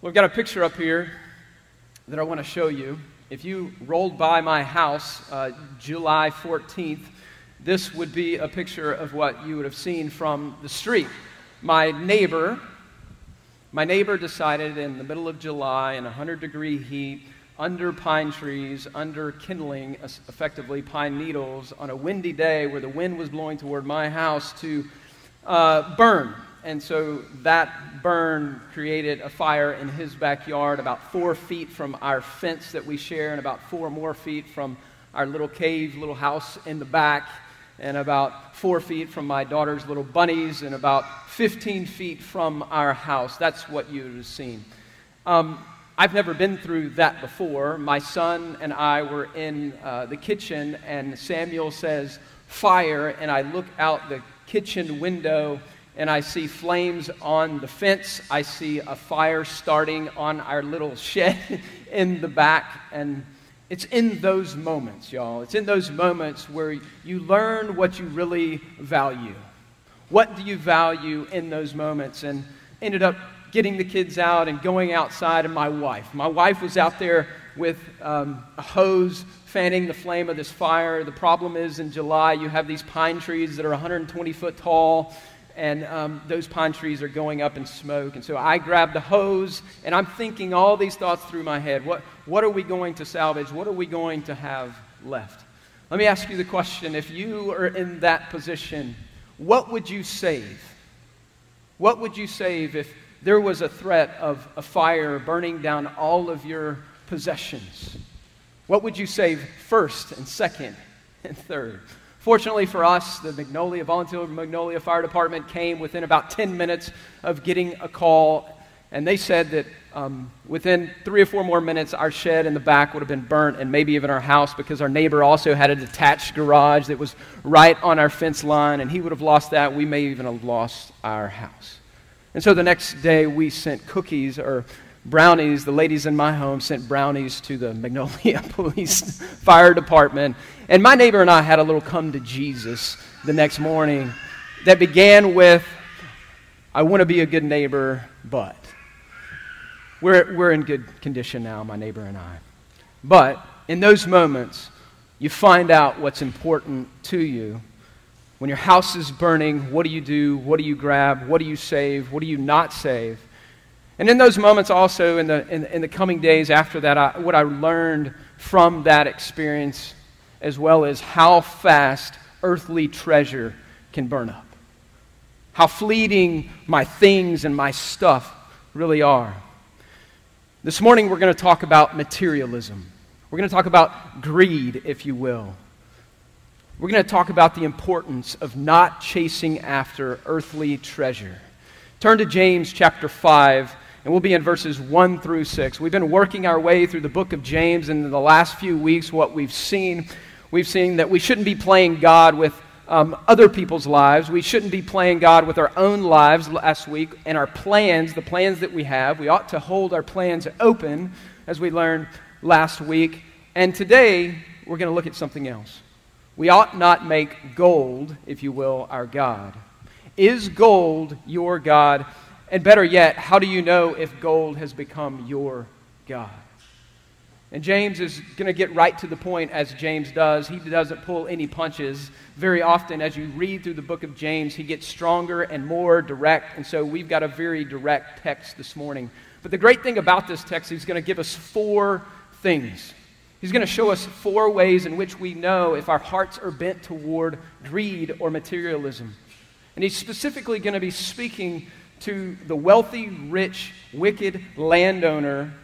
We've got a picture up here that I want to show you. If you rolled by my house uh, July 14th, this would be a picture of what you would have seen from the street. My neighbor, my neighbor decided in the middle of July in 100 degree heat, under pine trees, under kindling, effectively pine needles, on a windy day where the wind was blowing toward my house to uh, burn and so that burn created a fire in his backyard about four feet from our fence that we share, and about four more feet from our little cave, little house in the back, and about four feet from my daughter's little bunnies, and about 15 feet from our house. That's what you would have seen. Um, I've never been through that before. My son and I were in uh, the kitchen, and Samuel says, Fire, and I look out the kitchen window and I see flames on the fence. I see a fire starting on our little shed in the back. And it's in those moments, y'all. It's in those moments where you learn what you really value. What do you value in those moments? And ended up getting the kids out and going outside, and my wife. My wife was out there with um, a hose fanning the flame of this fire. The problem is in July, you have these pine trees that are 120 foot tall and um, those pine trees are going up in smoke. And so I grab the hose, and I'm thinking all these thoughts through my head. What, what are we going to salvage? What are we going to have left? Let me ask you the question if you are in that position, what would you save? What would you save if there was a threat of a fire burning down all of your possessions? What would you save first and second and third? Fortunately for us, the Magnolia, Volunteer Magnolia Fire Department came within about 10 minutes of getting a call, and they said that um, within three or four more minutes, our shed in the back would have been burnt, and maybe even our house, because our neighbor also had a detached garage that was right on our fence line, and he would have lost that. We may even have lost our house. And so the next day, we sent cookies or brownies. The ladies in my home sent brownies to the Magnolia Police Fire Department. And my neighbor and I had a little come to Jesus the next morning that began with, I want to be a good neighbor, but. We're, we're in good condition now, my neighbor and I. But in those moments, you find out what's important to you. When your house is burning, what do you do? What do you grab? What do you save? What do you not save? And in those moments, also in the, in, in the coming days after that, I, what I learned from that experience, as well as how fast earthly treasure can burn up, how fleeting my things and my stuff really are. This morning, we're going to talk about materialism. We're going to talk about greed, if you will. We're going to talk about the importance of not chasing after earthly treasure. Turn to James chapter 5 and we'll be in verses 1 through 6. We've been working our way through the book of James, and in the last few weeks, what we've seen, we've seen that we shouldn't be playing God with um, other people's lives. We shouldn't be playing God with our own lives last week and our plans, the plans that we have. We ought to hold our plans open, as we learned last week. And today, we're going to look at something else. We ought not make gold, if you will, our God. Is gold your God? And better yet, how do you know if gold has become your God? And James is going to get right to the point as James does. He doesn't pull any punches. Very often, as you read through the book of James, he gets stronger and more direct. And so we've got a very direct text this morning. But the great thing about this text, is he's going to give us four things. He's going to show us four ways in which we know if our hearts are bent toward greed or materialism. And he's specifically going to be speaking to the wealthy, rich, wicked landowner,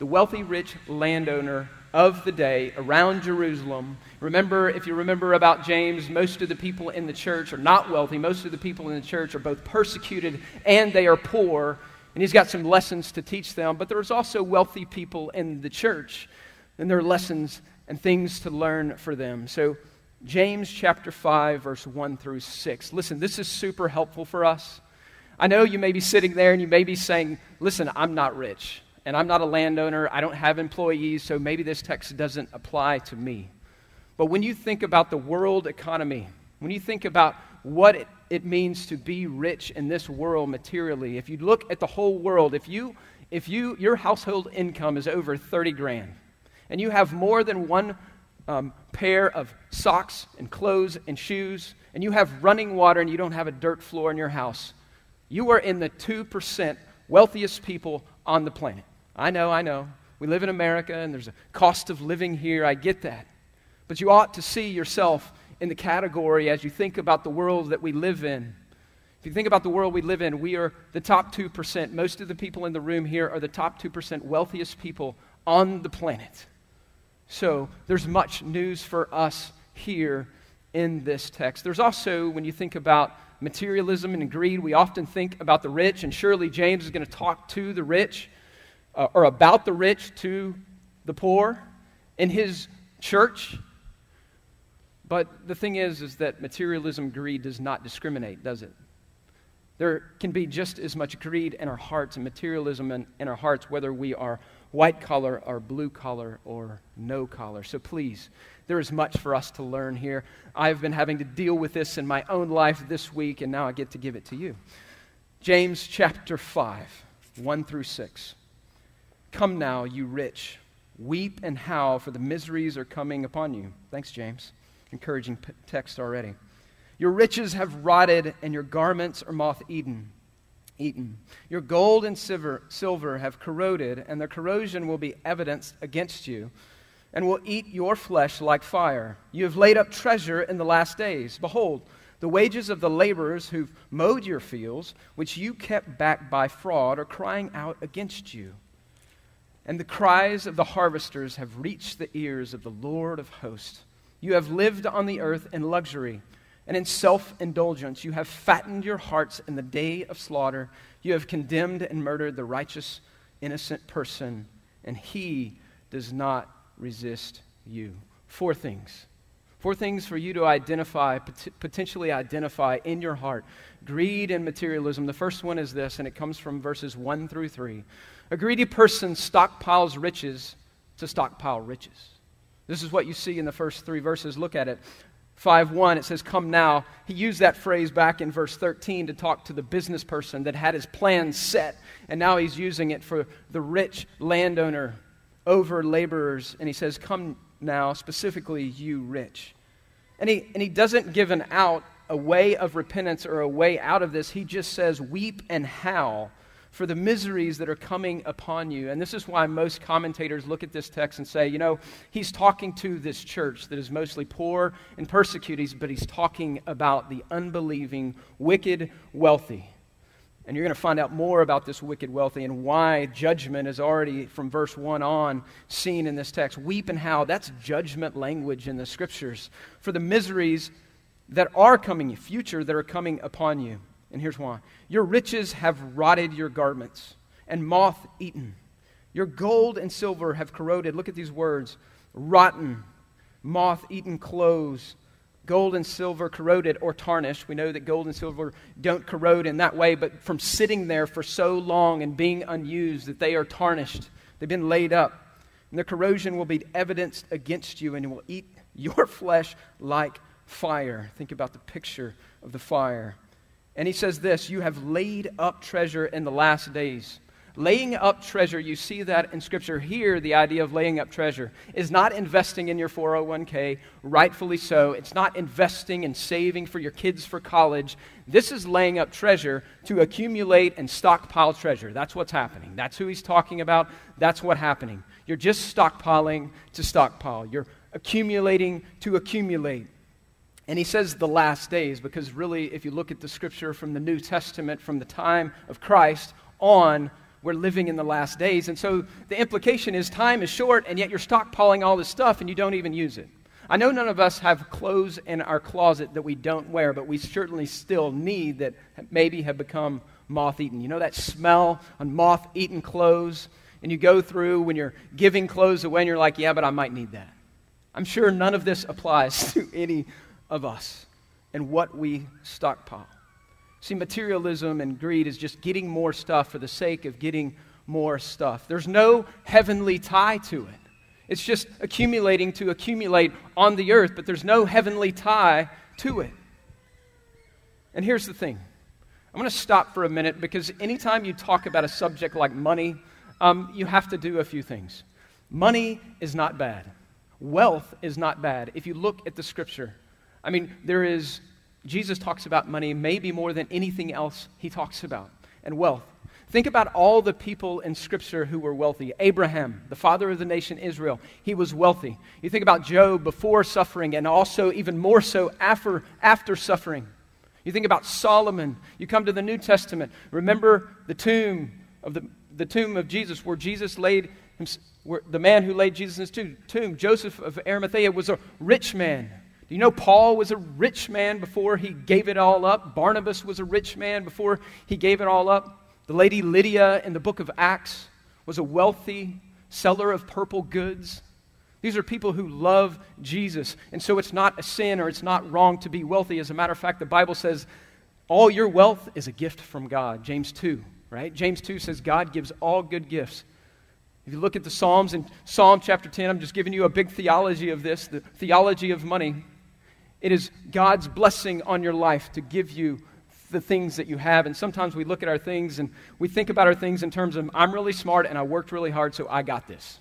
the wealthy, rich landowner of the day around Jerusalem. Remember, if you remember about James, most of the people in the church are not wealthy. Most of the people in the church are both persecuted and they are poor. And he's got some lessons to teach them. But there's also wealthy people in the church, and there are lessons and things to learn for them. So James chapter 5, verse 1 through 6. Listen, this is super helpful for us. I know you may be sitting there and you may be saying, Listen, I'm not rich and I'm not a landowner. I don't have employees, so maybe this text doesn't apply to me. But when you think about the world economy, when you think about what it it means to be rich in this world materially. If you look at the whole world, if you if you your household income is over 30 grand and you have more than one um, pair of socks and clothes and shoes and you have running water and you don't have a dirt floor in your house, you are in the 2% wealthiest people on the planet. I know, I know. We live in America and there's a cost of living here. I get that. But you ought to see yourself in the category as you think about the world that we live in. If you think about the world we live in, we are the top 2%. Most of the people in the room here are the top 2% wealthiest people on the planet. So there's much news for us here in this text. There's also, when you think about materialism and greed, we often think about the rich, and surely James is going to talk to the rich uh, or about the rich to the poor in his church. But the thing is, is that materialism, greed does not discriminate, does it? There can be just as much greed in our hearts and materialism in, in our hearts, whether we are white collar or blue collar or no collar. So please, there is much for us to learn here. I've been having to deal with this in my own life this week, and now I get to give it to you. James chapter 5, 1 through 6. Come now, you rich, weep and howl, for the miseries are coming upon you. Thanks, James. Encouraging p- text already. Your riches have rotted, and your garments are moth eaten. Eaten. Your gold and silver, silver have corroded, and their corrosion will be evidenced against you, and will eat your flesh like fire. You have laid up treasure in the last days. Behold, the wages of the laborers who've mowed your fields, which you kept back by fraud, are crying out against you. And the cries of the harvesters have reached the ears of the Lord of hosts. You have lived on the earth in luxury and in self indulgence. You have fattened your hearts in the day of slaughter. You have condemned and murdered the righteous, innocent person, and he does not resist you. Four things. Four things for you to identify, potentially identify in your heart greed and materialism. The first one is this, and it comes from verses 1 through 3. A greedy person stockpiles riches to stockpile riches. This is what you see in the first three verses. Look at it. 5 1, it says, Come now. He used that phrase back in verse 13 to talk to the business person that had his plans set, and now he's using it for the rich landowner over laborers. And he says, Come now, specifically, you rich. And he, and he doesn't give an out, a way of repentance or a way out of this. He just says, Weep and howl for the miseries that are coming upon you. And this is why most commentators look at this text and say, you know, he's talking to this church that is mostly poor and persecuted, but he's talking about the unbelieving, wicked, wealthy. And you're going to find out more about this wicked wealthy and why judgment is already, from verse 1 on, seen in this text. Weep and howl, that's judgment language in the scriptures for the miseries that are coming, future, that are coming upon you. And here's why Your riches have rotted your garments, and moth eaten. Your gold and silver have corroded. Look at these words rotten, moth eaten clothes, gold and silver corroded or tarnished. We know that gold and silver don't corrode in that way, but from sitting there for so long and being unused that they are tarnished. They've been laid up. And the corrosion will be evidenced against you and it will eat your flesh like fire. Think about the picture of the fire. And he says this You have laid up treasure in the last days. Laying up treasure, you see that in Scripture. Here, the idea of laying up treasure is not investing in your 401k, rightfully so. It's not investing and saving for your kids for college. This is laying up treasure to accumulate and stockpile treasure. That's what's happening. That's who he's talking about. That's what's happening. You're just stockpiling to stockpile, you're accumulating to accumulate. And he says the last days because, really, if you look at the scripture from the New Testament, from the time of Christ on, we're living in the last days. And so the implication is time is short, and yet you're stockpiling all this stuff and you don't even use it. I know none of us have clothes in our closet that we don't wear, but we certainly still need that maybe have become moth eaten. You know that smell on moth eaten clothes? And you go through when you're giving clothes away and you're like, yeah, but I might need that. I'm sure none of this applies to any of us and what we stockpile. See, materialism and greed is just getting more stuff for the sake of getting more stuff. There's no heavenly tie to it. It's just accumulating to accumulate on the earth, but there's no heavenly tie to it. And here's the thing I'm going to stop for a minute because anytime you talk about a subject like money, um, you have to do a few things. Money is not bad, wealth is not bad. If you look at the scripture, I mean, there is, Jesus talks about money maybe more than anything else he talks about, and wealth. Think about all the people in Scripture who were wealthy. Abraham, the father of the nation Israel, he was wealthy. You think about Job before suffering and also even more so after, after suffering. You think about Solomon. You come to the New Testament. Remember the tomb of the, the tomb of Jesus where Jesus laid where the man who laid Jesus in his tomb, Joseph of Arimathea, was a rich man. Do you know Paul was a rich man before he gave it all up? Barnabas was a rich man before he gave it all up. The lady Lydia in the book of Acts was a wealthy seller of purple goods. These are people who love Jesus. And so it's not a sin or it's not wrong to be wealthy. As a matter of fact, the Bible says all your wealth is a gift from God. James 2, right? James 2 says God gives all good gifts. If you look at the Psalms in Psalm chapter 10, I'm just giving you a big theology of this, the theology of money. It is God's blessing on your life to give you the things that you have. And sometimes we look at our things and we think about our things in terms of, I'm really smart and I worked really hard, so I got this.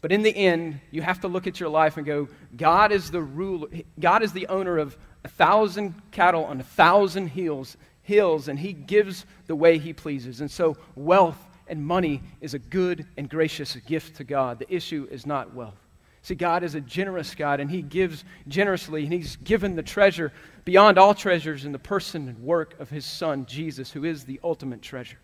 But in the end, you have to look at your life and go, God is the ruler, God is the owner of a thousand cattle on a thousand hills, hills, and He gives the way He pleases. And so wealth and money is a good and gracious gift to God. The issue is not wealth. See, God is a generous God, and He gives generously, and He's given the treasure beyond all treasures in the person and work of His Son, Jesus, who is the ultimate treasure.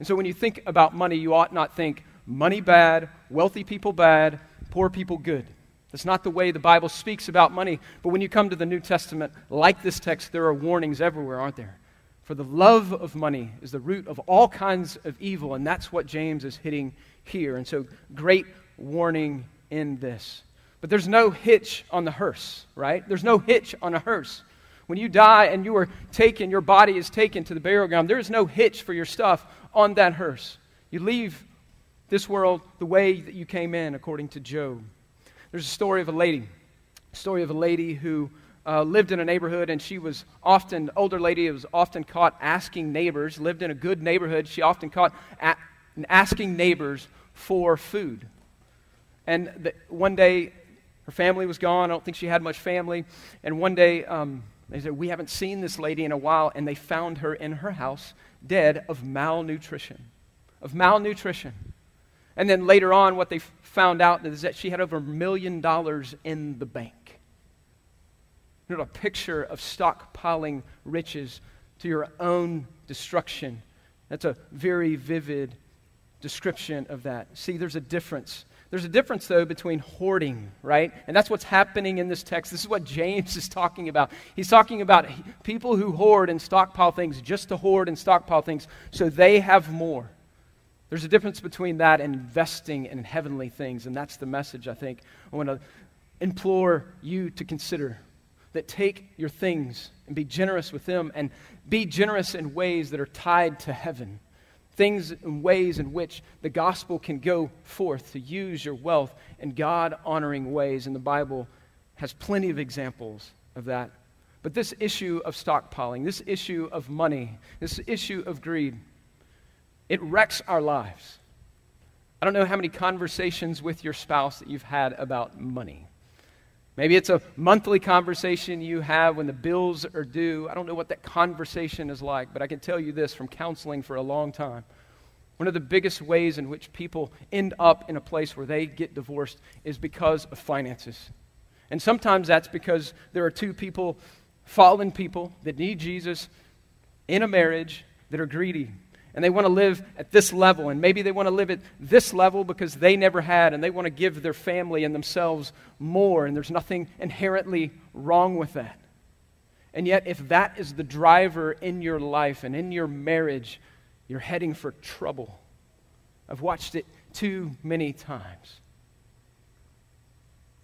And so when you think about money, you ought not think, money bad, wealthy people bad, poor people good. That's not the way the Bible speaks about money. But when you come to the New Testament, like this text, there are warnings everywhere, aren't there? For the love of money is the root of all kinds of evil, and that's what James is hitting here. And so, great warning in this. But there's no hitch on the hearse, right? There's no hitch on a hearse. When you die and you are taken, your body is taken to the burial ground, there is no hitch for your stuff on that hearse. You leave this world the way that you came in, according to Job. There's a story of a lady, a story of a lady who uh, lived in a neighborhood, and she was often, older lady, was often caught asking neighbors, lived in a good neighborhood, she often caught asking neighbors for food. And the, one day, her family was gone. I don't think she had much family. And one day, um, they said, We haven't seen this lady in a while. And they found her in her house, dead of malnutrition. Of malnutrition. And then later on, what they found out is that she had over a million dollars in the bank. You know, a picture of stockpiling riches to your own destruction. That's a very vivid description of that. See, there's a difference. There's a difference, though, between hoarding, right? And that's what's happening in this text. This is what James is talking about. He's talking about people who hoard and stockpile things just to hoard and stockpile things so they have more. There's a difference between that and investing in heavenly things, and that's the message I think I want to implore you to consider. That take your things and be generous with them and be generous in ways that are tied to heaven. Things and ways in which the gospel can go forth to use your wealth in God honoring ways. And the Bible has plenty of examples of that. But this issue of stockpiling, this issue of money, this issue of greed, it wrecks our lives. I don't know how many conversations with your spouse that you've had about money. Maybe it's a monthly conversation you have when the bills are due. I don't know what that conversation is like, but I can tell you this from counseling for a long time. One of the biggest ways in which people end up in a place where they get divorced is because of finances. And sometimes that's because there are two people, fallen people, that need Jesus in a marriage that are greedy and they want to live at this level. And maybe they want to live at this level because they never had, and they want to give their family and themselves more. And there's nothing inherently wrong with that. And yet, if that is the driver in your life and in your marriage, you're heading for trouble. I've watched it too many times.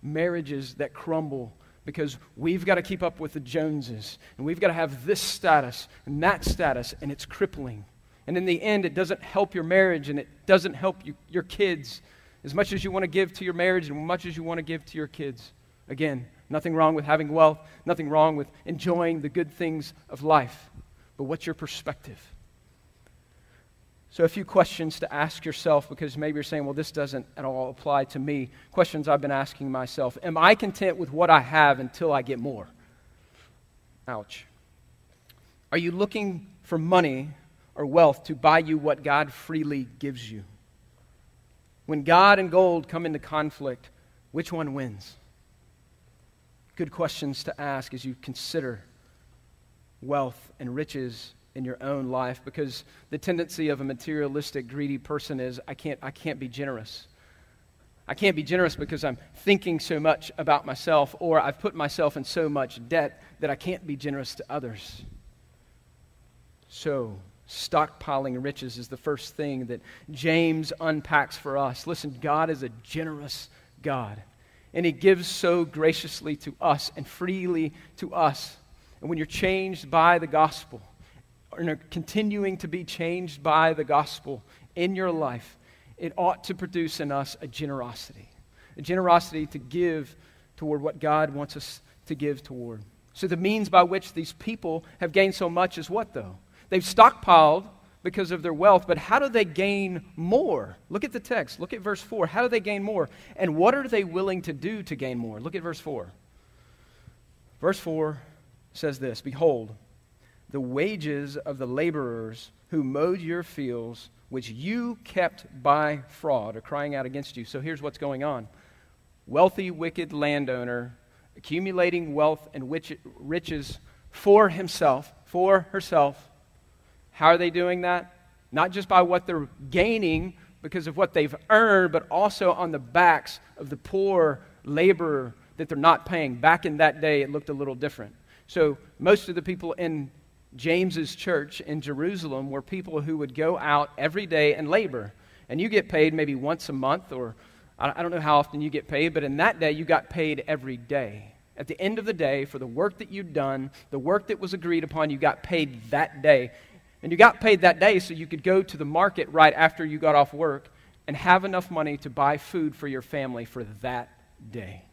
Marriages that crumble because we've got to keep up with the Joneses, and we've got to have this status and that status, and it's crippling. And in the end, it doesn't help your marriage and it doesn't help you, your kids as much as you want to give to your marriage and as much as you want to give to your kids. Again, Nothing wrong with having wealth, nothing wrong with enjoying the good things of life. But what's your perspective? So, a few questions to ask yourself because maybe you're saying, well, this doesn't at all apply to me. Questions I've been asking myself Am I content with what I have until I get more? Ouch. Are you looking for money or wealth to buy you what God freely gives you? When God and gold come into conflict, which one wins? Good questions to ask as you consider wealth and riches in your own life because the tendency of a materialistic, greedy person is I can't, I can't be generous. I can't be generous because I'm thinking so much about myself or I've put myself in so much debt that I can't be generous to others. So, stockpiling riches is the first thing that James unpacks for us. Listen, God is a generous God, and He gives so graciously to us and freely to us. And when you're changed by the gospel, and are continuing to be changed by the gospel in your life, it ought to produce in us a generosity. A generosity to give toward what God wants us to give toward. So, the means by which these people have gained so much is what, though? They've stockpiled because of their wealth, but how do they gain more? Look at the text. Look at verse 4. How do they gain more? And what are they willing to do to gain more? Look at verse 4. Verse 4 says this Behold, the wages of the laborers who mowed your fields, which you kept by fraud, are crying out against you. So here's what's going on wealthy, wicked landowner accumulating wealth and riches for himself, for herself. How are they doing that? Not just by what they're gaining because of what they've earned, but also on the backs of the poor laborer that they're not paying. Back in that day, it looked a little different. So most of the people in James's church in Jerusalem were people who would go out every day and labor. And you get paid maybe once a month, or I don't know how often you get paid, but in that day, you got paid every day. At the end of the day, for the work that you'd done, the work that was agreed upon, you got paid that day. And you got paid that day so you could go to the market right after you got off work and have enough money to buy food for your family for that day.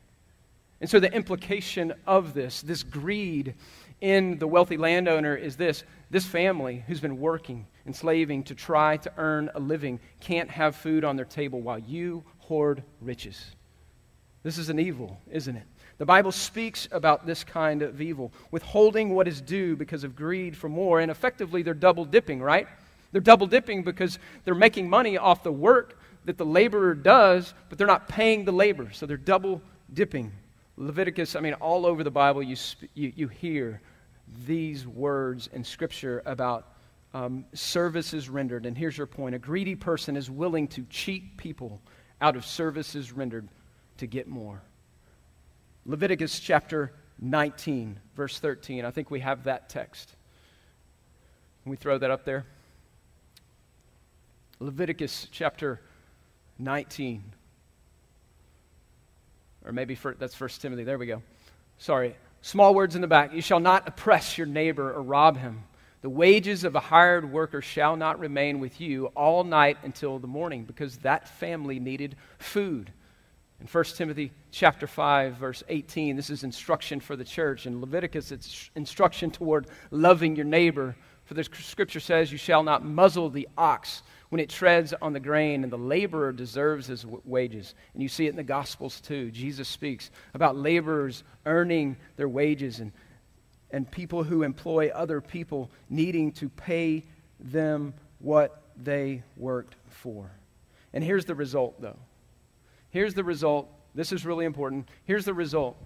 And so the implication of this, this greed, in the wealthy landowner is this this family who's been working enslaving to try to earn a living can't have food on their table while you hoard riches. This is an evil, isn't it? The Bible speaks about this kind of evil, withholding what is due because of greed for more, and effectively they're double dipping, right? They're double dipping because they're making money off the work that the laborer does, but they're not paying the labor, so they're double dipping. Leviticus, I mean, all over the Bible, you, you, you hear these words in Scripture about um, services rendered. And here's your point a greedy person is willing to cheat people out of services rendered to get more. Leviticus chapter 19, verse 13. I think we have that text. Can we throw that up there? Leviticus chapter 19 or maybe for, that's First Timothy. There we go. Sorry. Small words in the back. You shall not oppress your neighbor or rob him. The wages of a hired worker shall not remain with you all night until the morning, because that family needed food. In 1 Timothy chapter 5, verse 18, this is instruction for the church. In Leviticus, it's instruction toward loving your neighbor. For the scripture says, You shall not muzzle the ox when it treads on the grain, and the laborer deserves his wages. And you see it in the Gospels too. Jesus speaks about laborers earning their wages and, and people who employ other people needing to pay them what they worked for. And here's the result, though. Here's the result. This is really important. Here's the result.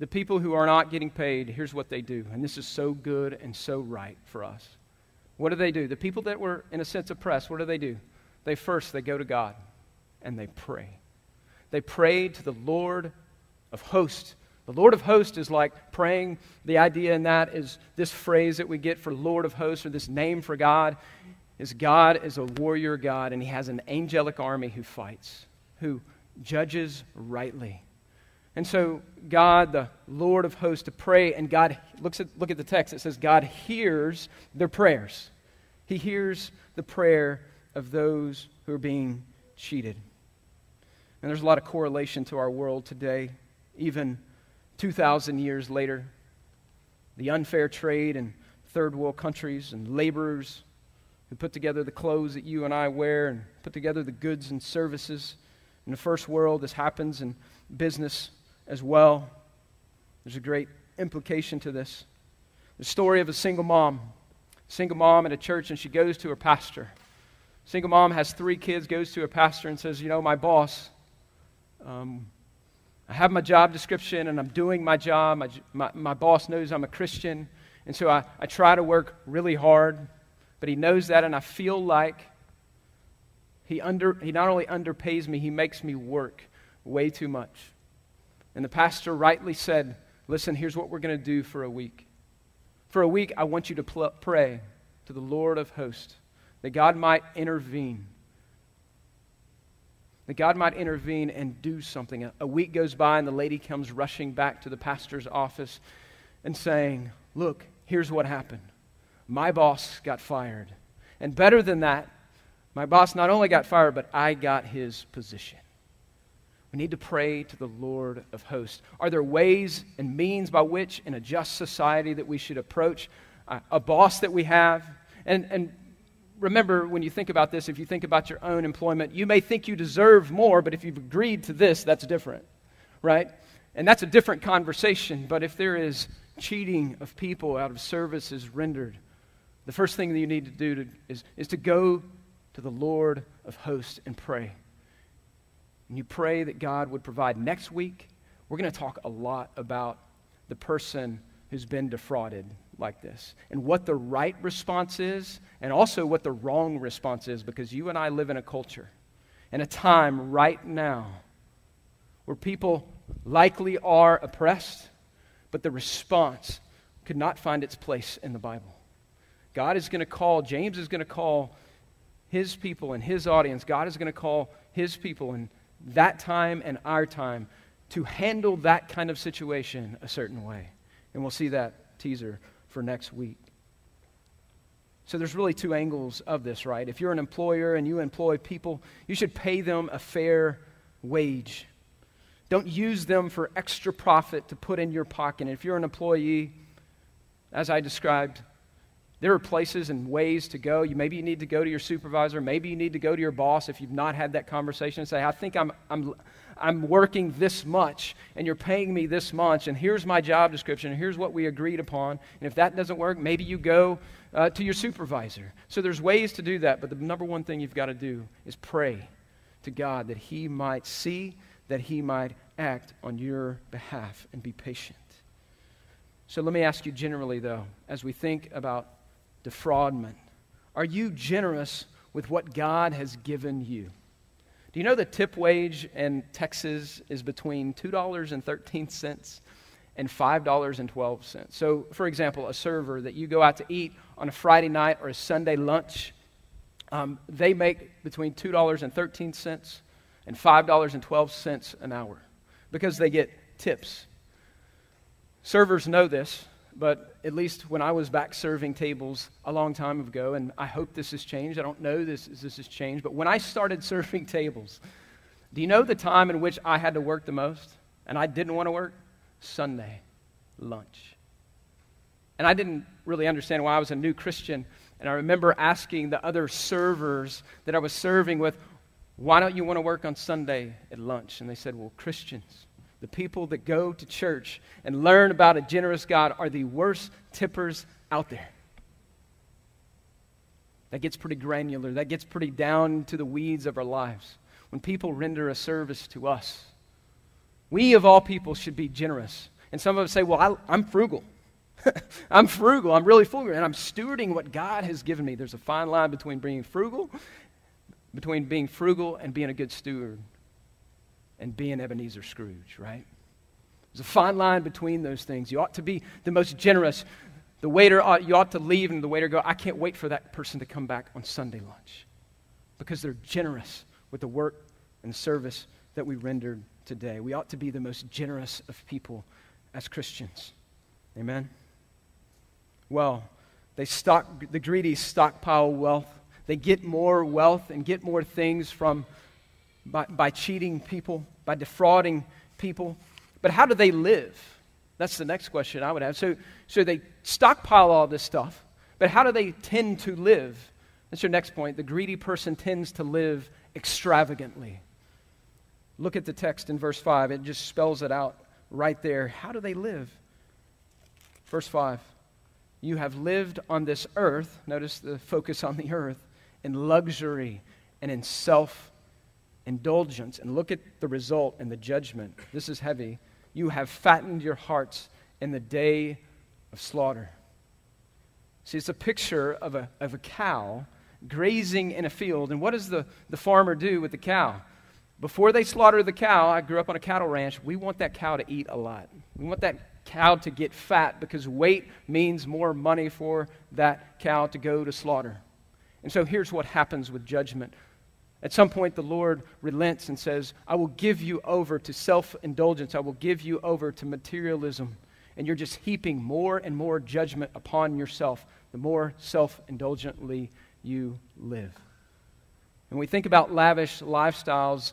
The people who are not getting paid, here's what they do. And this is so good and so right for us. What do they do? The people that were, in a sense, oppressed, what do they do? They first, they go to God and they pray. They pray to the Lord of hosts. The Lord of hosts is like praying. The idea in that is this phrase that we get for Lord of hosts or this name for God is God is a warrior God and he has an angelic army who fights, who judges rightly. And so, God, the Lord of hosts, to pray, and God looks at, look at the text. It says, God hears their prayers. He hears the prayer of those who are being cheated. And there's a lot of correlation to our world today, even 2,000 years later, the unfair trade in third world countries and laborers who put together the clothes that you and I wear and put together the goods and services. In the first world, this happens in business as well. There's a great implication to this. The story of a single mom, single mom at a church, and she goes to her pastor. Single mom has three kids, goes to a pastor and says, You know, my boss, um, I have my job description and I'm doing my job. My, my, my boss knows I'm a Christian. And so I, I try to work really hard, but he knows that, and I feel like he, under, he not only underpays me, he makes me work way too much. And the pastor rightly said, Listen, here's what we're going to do for a week. For a week, I want you to pl- pray to the Lord of hosts that God might intervene. That God might intervene and do something. A, a week goes by, and the lady comes rushing back to the pastor's office and saying, Look, here's what happened. My boss got fired. And better than that, my boss not only got fired, but I got his position. We need to pray to the Lord of hosts. Are there ways and means by which, in a just society, that we should approach a, a boss that we have? And, and remember, when you think about this, if you think about your own employment, you may think you deserve more, but if you've agreed to this, that's different, right? And that's a different conversation. But if there is cheating of people out of services rendered, the first thing that you need to do to, is, is to go to the Lord of hosts and pray. And you pray that God would provide. Next week, we're going to talk a lot about the person who's been defrauded like this and what the right response is and also what the wrong response is because you and I live in a culture and a time right now where people likely are oppressed but the response could not find its place in the Bible. God is going to call, James is going to call his people and his audience, God is going to call his people in that time and our time to handle that kind of situation a certain way. And we'll see that teaser for next week. So there's really two angles of this, right? If you're an employer and you employ people, you should pay them a fair wage. Don't use them for extra profit to put in your pocket. And if you're an employee, as I described, there are places and ways to go. You, maybe you need to go to your supervisor. Maybe you need to go to your boss if you've not had that conversation and say, I think I'm, I'm, I'm working this much and you're paying me this much, and here's my job description, and here's what we agreed upon. And if that doesn't work, maybe you go uh, to your supervisor. So there's ways to do that, but the number one thing you've got to do is pray to God that He might see that he might act on your behalf and be patient. So let me ask you generally, though, as we think about defraudment, are you generous with what God has given you? Do you know the tip wage in Texas is between $2.13 and $5.12? So, for example, a server that you go out to eat on a Friday night or a Sunday lunch, um, they make between $2.13 and $5.12 an hour because they get tips. Servers know this, but at least when I was back serving tables a long time ago, and I hope this has changed, I don't know this, this has changed, but when I started serving tables, do you know the time in which I had to work the most and I didn't want to work? Sunday lunch. And I didn't really understand why I was a new Christian. And I remember asking the other servers that I was serving with, why don't you want to work on Sunday at lunch? And they said, Well, Christians, the people that go to church and learn about a generous God, are the worst tippers out there. That gets pretty granular. That gets pretty down to the weeds of our lives. When people render a service to us, we of all people should be generous. And some of us say, Well, I, am frugal. I'm frugal. I'm really frugal. And I'm stewarding what God has given me. There's a fine line between being frugal between being frugal and being a good steward and being Ebenezer Scrooge, right? There's a fine line between those things. You ought to be the most generous. The waiter, ought, you ought to leave and the waiter go, I can't wait for that person to come back on Sunday lunch because they're generous with the work and service that we rendered today. We ought to be the most generous of people as Christians. Amen? Well, they stock, the greedy stockpile wealth they get more wealth and get more things from by, by cheating people, by defrauding people. But how do they live? That's the next question I would have. So, so they stockpile all this stuff, but how do they tend to live? That's your next point. The greedy person tends to live extravagantly. Look at the text in verse 5. It just spells it out right there. How do they live? Verse 5 You have lived on this earth, notice the focus on the earth, in luxury and in self indulgence. And look at the result and the judgment. This is heavy. You have fattened your hearts in the day of slaughter. See, it's a picture of a, of a cow grazing in a field. And what does the, the farmer do with the cow? Before they slaughter the cow, I grew up on a cattle ranch, we want that cow to eat a lot. We want that cow to get fat because weight means more money for that cow to go to slaughter. And so here's what happens with judgment. At some point, the Lord relents and says, I will give you over to self indulgence. I will give you over to materialism. And you're just heaping more and more judgment upon yourself the more self indulgently you live. When we think about lavish lifestyles,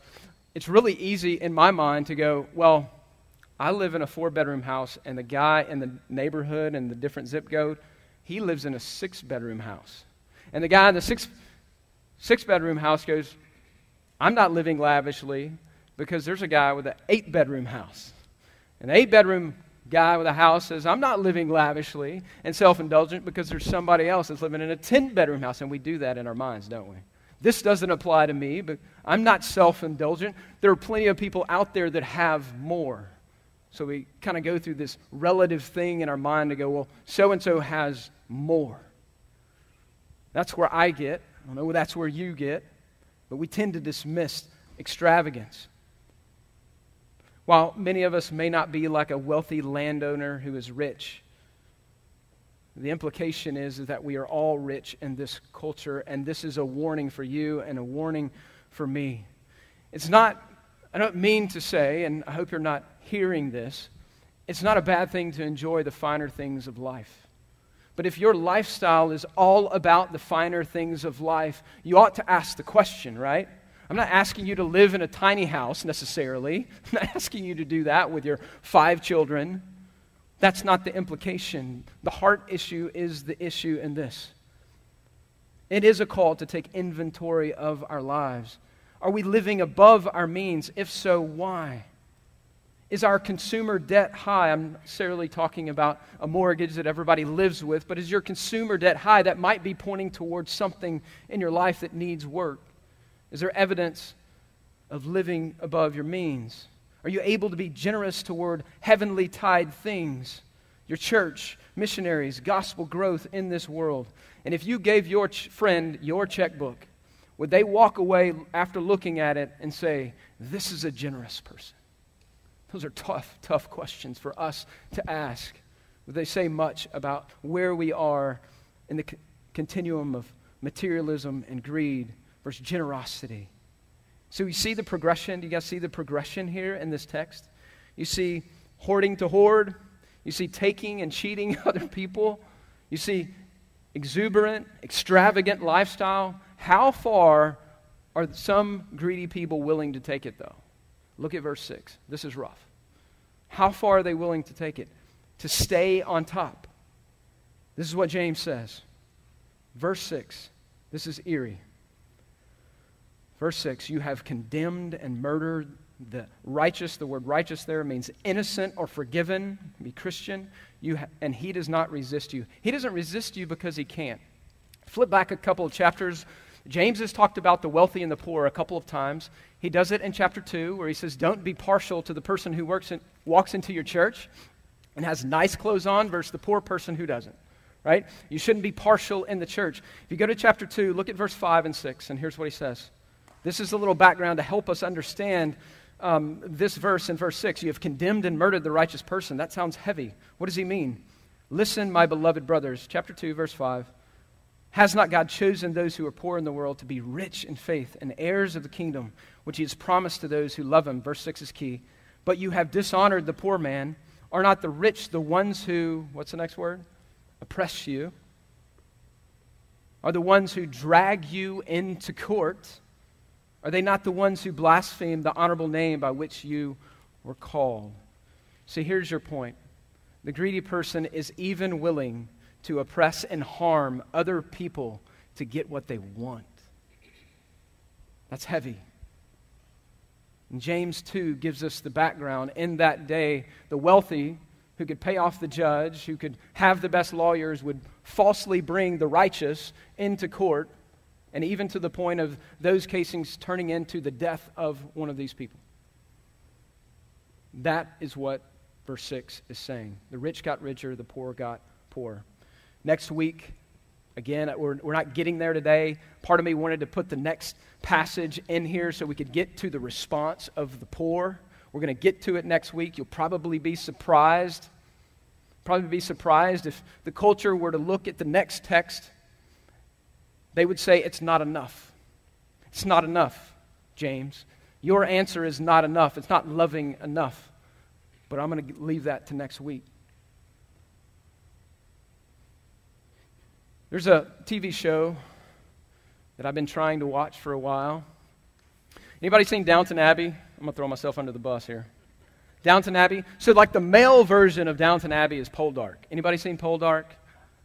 it's really easy in my mind to go, well, I live in a four bedroom house, and the guy in the neighborhood and the different zip code, he lives in a six bedroom house. And the guy in the six, six bedroom house goes, I'm not living lavishly because there's a guy with an eight bedroom house. An eight bedroom guy with a house says, I'm not living lavishly and self indulgent because there's somebody else that's living in a 10 bedroom house. And we do that in our minds, don't we? This doesn't apply to me, but I'm not self indulgent. There are plenty of people out there that have more. So we kind of go through this relative thing in our mind to go, well, so and so has more. That's where I get. I know that's where you get, but we tend to dismiss extravagance. While many of us may not be like a wealthy landowner who is rich, the implication is, is that we are all rich in this culture, and this is a warning for you and a warning for me. It's not, I don't mean to say, and I hope you're not hearing this, it's not a bad thing to enjoy the finer things of life. But if your lifestyle is all about the finer things of life, you ought to ask the question, right? I'm not asking you to live in a tiny house necessarily. I'm not asking you to do that with your five children. That's not the implication. The heart issue is the issue in this. It is a call to take inventory of our lives. Are we living above our means? If so, why? Is our consumer debt high? I'm not necessarily talking about a mortgage that everybody lives with, but is your consumer debt high? That might be pointing towards something in your life that needs work. Is there evidence of living above your means? Are you able to be generous toward heavenly tied things? Your church, missionaries, gospel growth in this world. And if you gave your ch- friend your checkbook, would they walk away after looking at it and say, This is a generous person? Those are tough, tough questions for us to ask. They say much about where we are in the c- continuum of materialism and greed versus generosity? So you see the progression. Do you guys see the progression here in this text? You see hoarding to hoard. You see taking and cheating other people. You see exuberant, extravagant lifestyle. How far are some greedy people willing to take it, though? Look at verse 6. This is rough. How far are they willing to take it? To stay on top. This is what James says. Verse 6. This is eerie. Verse 6 You have condemned and murdered the righteous. The word righteous there means innocent or forgiven. Be Christian. You ha- and he does not resist you. He doesn't resist you because he can't. Flip back a couple of chapters. James has talked about the wealthy and the poor a couple of times. He does it in chapter 2, where he says, Don't be partial to the person who works in, walks into your church and has nice clothes on versus the poor person who doesn't. Right? You shouldn't be partial in the church. If you go to chapter 2, look at verse 5 and 6, and here's what he says. This is a little background to help us understand um, this verse in verse 6. You have condemned and murdered the righteous person. That sounds heavy. What does he mean? Listen, my beloved brothers. Chapter 2, verse 5. Has not God chosen those who are poor in the world to be rich in faith and heirs of the kingdom, which he has promised to those who love him? Verse 6 is key. But you have dishonored the poor man. Are not the rich the ones who, what's the next word? Oppress you? Are the ones who drag you into court? Are they not the ones who blaspheme the honorable name by which you were called? See, here's your point. The greedy person is even willing to oppress and harm other people to get what they want. That's heavy. And James 2 gives us the background. In that day, the wealthy who could pay off the judge, who could have the best lawyers, would falsely bring the righteous into court, and even to the point of those casings turning into the death of one of these people. That is what verse 6 is saying. The rich got richer, the poor got poor. Next week, again, we're, we're not getting there today. Part of me wanted to put the next passage in here so we could get to the response of the poor. We're going to get to it next week. You'll probably be surprised. Probably be surprised if the culture were to look at the next text. They would say, It's not enough. It's not enough, James. Your answer is not enough. It's not loving enough. But I'm going to leave that to next week. There's a TV show that I've been trying to watch for a while. Anybody seen Downton Abbey? I'm going to throw myself under the bus here. Downton Abbey. So, like the male version of Downton Abbey is Poldark. Anybody seen Poldark?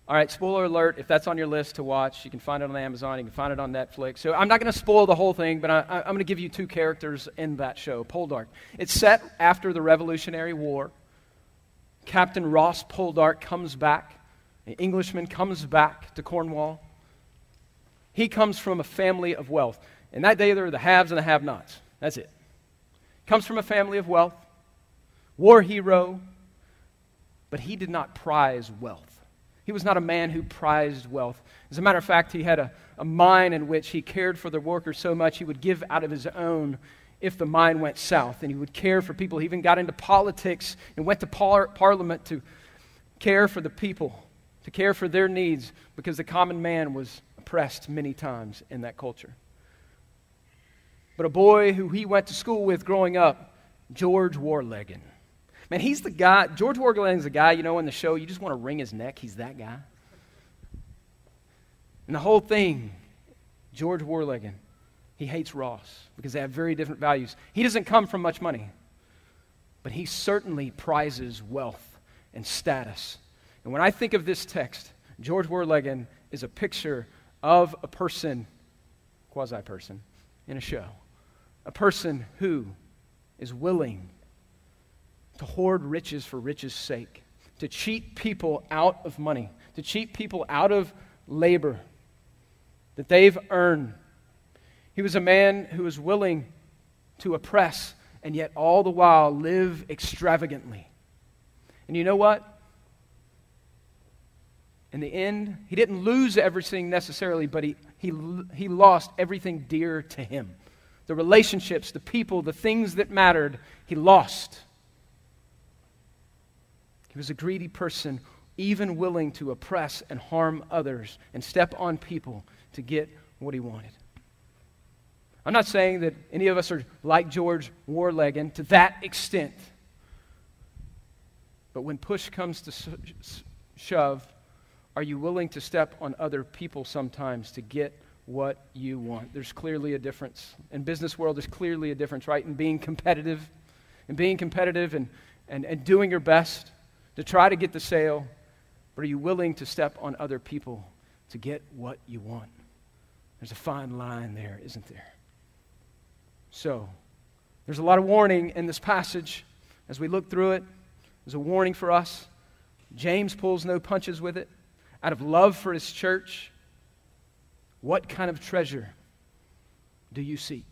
All right, spoiler alert. If that's on your list to watch, you can find it on Amazon. You can find it on Netflix. So I'm not going to spoil the whole thing, but I, am going to give you two characters in that show, Poldark. It's set after the Revolutionary War. Captain Ross Poldark comes back. An Englishman comes back to Cornwall. He comes from a family of wealth. In that day, there are the haves and the have nots. That's it. Comes from a family of wealth, war hero, but he did not prize wealth. He was not a man who prized wealth. As a matter of fact, he had a, a mine in which he cared for the workers so much he would give out of his own if the mine went south. And he would care for people. He even got into politics and went to par- parliament to care for the people, to care for their needs, because the common man was oppressed many times in that culture. But a boy who he went to school with growing up, George Warlegan. Man, he's the guy, George is the guy, you know, in the show, you just want to wring his neck. He's that guy. And the whole thing, George Warlegan, he hates Ross because they have very different values. He doesn't come from much money, but he certainly prizes wealth and status. And when I think of this text, George Warlegan is a picture of a person, quasi person, in a show. A person who is willing to hoard riches for riches' sake, to cheat people out of money, to cheat people out of labor that they've earned. He was a man who was willing to oppress and yet all the while live extravagantly. And you know what? In the end, he didn't lose everything necessarily, but he, he, he lost everything dear to him. The relationships, the people, the things that mattered, he lost. He was a greedy person, even willing to oppress and harm others and step on people to get what he wanted. I'm not saying that any of us are like George Warlegan to that extent. But when push comes to shove, are you willing to step on other people sometimes to get what you want? There's clearly a difference. In business world, there's clearly a difference, right? In being competitive, and being competitive and, and, and doing your best to try to get the sale, but are you willing to step on other people to get what you want? There's a fine line there, isn't there? So, there's a lot of warning in this passage as we look through it. There's a warning for us. James pulls no punches with it. Out of love for his church, what kind of treasure do you seek?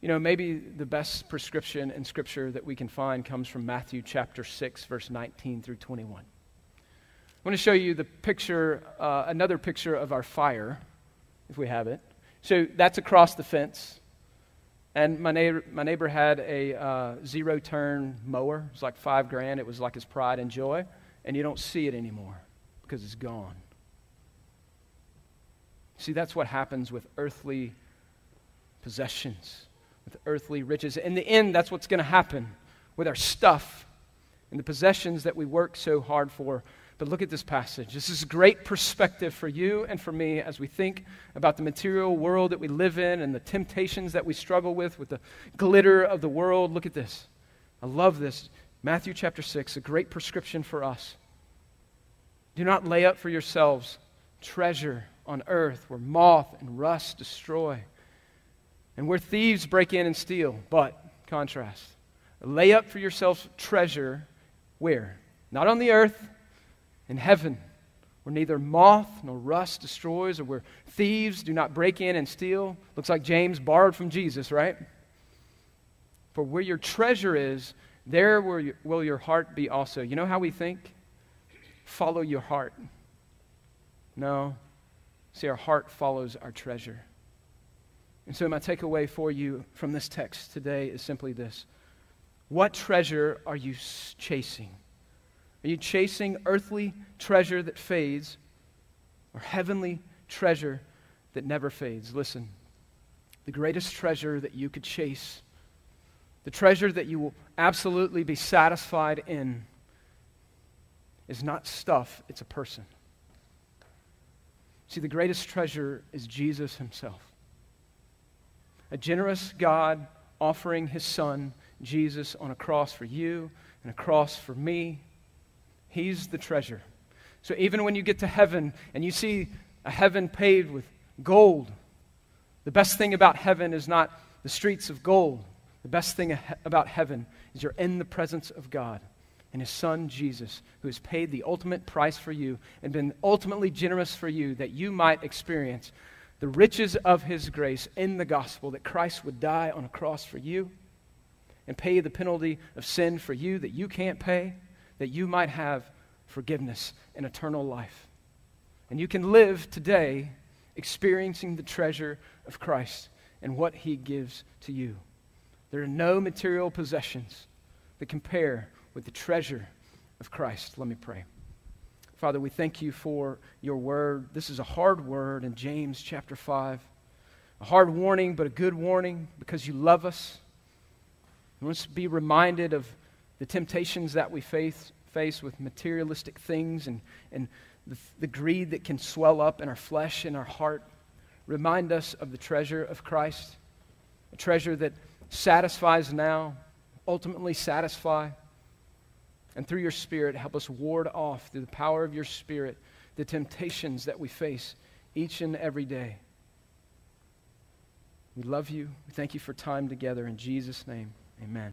You know, maybe the best prescription in Scripture that we can find comes from Matthew chapter 6, verse 19 through 21. I want to show you the picture, uh, another picture of our fire, if we have it. So that's across the fence. And my neighbor, my neighbor had a uh, zero turn mower. It was like five grand. It was like his pride and joy. And you don't see it anymore because it's gone. See, that's what happens with earthly possessions with earthly riches. In the end, that's what's going to happen with our stuff and the possessions that we work so hard for. But look at this passage. This is a great perspective for you and for me as we think about the material world that we live in and the temptations that we struggle with, with the glitter of the world. Look at this. I love this. Matthew chapter 6, a great prescription for us. Do not lay up for yourselves treasure on earth where moth and rust destroy and where thieves break in and steal. But, contrast, lay up for yourselves treasure where? Not on the earth, in heaven, where neither moth nor rust destroys, or where thieves do not break in and steal. Looks like James borrowed from Jesus, right? For where your treasure is, there will your heart be also. You know how we think? Follow your heart. No. See, our heart follows our treasure. And so, my takeaway for you from this text today is simply this What treasure are you chasing? Are you chasing earthly treasure that fades or heavenly treasure that never fades? Listen, the greatest treasure that you could chase, the treasure that you will absolutely be satisfied in, is not stuff, it's a person. See, the greatest treasure is Jesus himself. A generous God offering his son, Jesus, on a cross for you and a cross for me. He's the treasure. So even when you get to heaven and you see a heaven paved with gold, the best thing about heaven is not the streets of gold. The best thing about heaven is you're in the presence of God and his son Jesus, who has paid the ultimate price for you and been ultimately generous for you that you might experience the riches of his grace in the gospel that Christ would die on a cross for you and pay the penalty of sin for you that you can't pay, that you might have forgiveness and eternal life. And you can live today experiencing the treasure of Christ and what he gives to you. There are no material possessions that compare with the treasure of Christ. Let me pray. Father, we thank you for your word. This is a hard word in James chapter 5. A hard warning, but a good warning because you love us. We to be reminded of the temptations that we face, face with materialistic things and, and the, the greed that can swell up in our flesh and our heart. Remind us of the treasure of Christ, a treasure that satisfies now, ultimately satisfy and through your Spirit, help us ward off, through the power of your Spirit, the temptations that we face each and every day. We love you. We thank you for time together. In Jesus' name, amen.